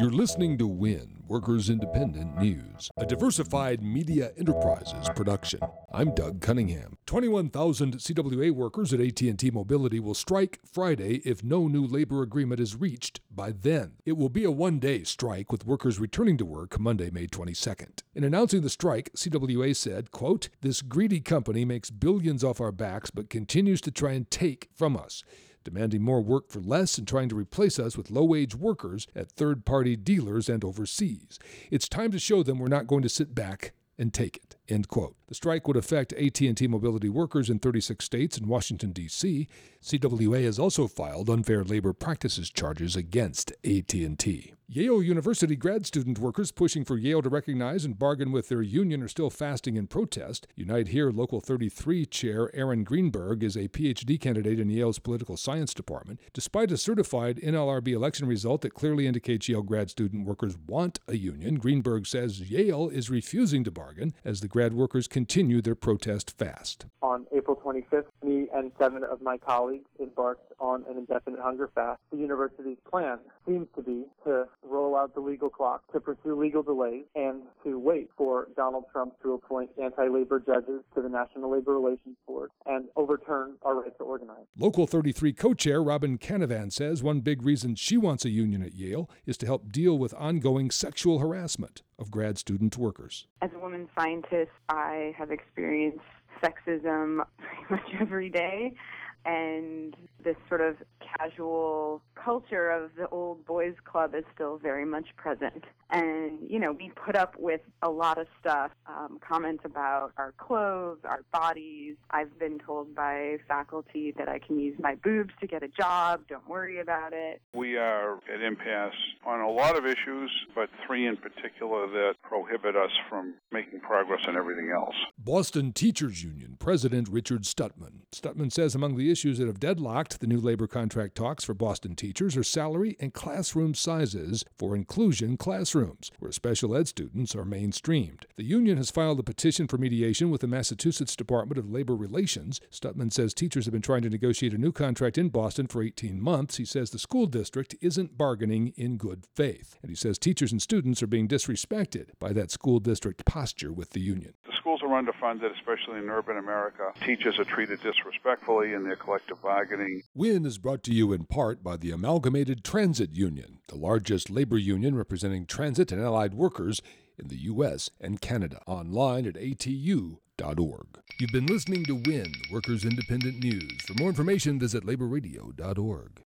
You're listening to WIN, Workers Independent News, a diversified media enterprises production. I'm Doug Cunningham. 21,000 CWA workers at AT&T Mobility will strike Friday if no new labor agreement is reached by then. It will be a one-day strike with workers returning to work Monday, May 22nd. In announcing the strike, CWA said, quote, "This greedy company makes billions off our backs but continues to try and take from us." Demanding more work for less and trying to replace us with low wage workers at third party dealers and overseas. It's time to show them we're not going to sit back and take it. End quote. The strike would affect AT&T Mobility workers in 36 states and Washington D.C. CWA has also filed unfair labor practices charges against AT&T. Yale University grad student workers pushing for Yale to recognize and bargain with their union are still fasting in protest. Unite Here Local 33 chair Aaron Greenberg is a PhD candidate in Yale's political science department. Despite a certified NLRB election result that clearly indicates Yale grad student workers want a union, Greenberg says Yale is refusing to bargain as the grad workers continue their protest fast. On April 25th, me and seven of my colleagues embarked on an indefinite hunger fast. The university's plan seems to be to roll out the legal clock, to pursue legal delays, and to wait for Donald Trump to appoint anti-labor judges to the National Labor Relations Board and overturn our right to organize. Local 33 co-chair Robin Canavan says one big reason she wants a union at Yale is to help deal with ongoing sexual harassment of grad student workers. As a woman scientist, I have experienced sexism pretty much every day and this sort of casual culture of the old boys club is still very much present. And, you know, we put up with a lot of stuff, um, comments about our clothes, our bodies. I've been told by faculty that I can use my boobs to get a job. Don't worry about it. We are at impasse on a lot of issues, but three in particular that prohibit us from making progress on everything else. Boston Teachers Union President Richard Stutman. Stutman says among the issues that have deadlocked the new labor contract talks for Boston teachers are salary and classroom sizes for inclusion classrooms, where special ed students are mainstreamed. The union has filed a petition for mediation with the Massachusetts Department of Labor Relations. Stutman says teachers have been trying to negotiate a new contract in Boston for 18 months. He says the school district isn't bargaining in good faith. And he says teachers and students are being disrespected by that school district posture with the union. The schools are underfunded, especially in urban America. Teachers are treated disrespectfully in their collective bargaining. WIN is brought to you in part by the Amalgamated Transit Union, the largest labor union representing transit and allied workers in the U.S. and Canada. Online at atu.org. You've been listening to WIN, Workers Independent News. For more information, visit laborradio.org.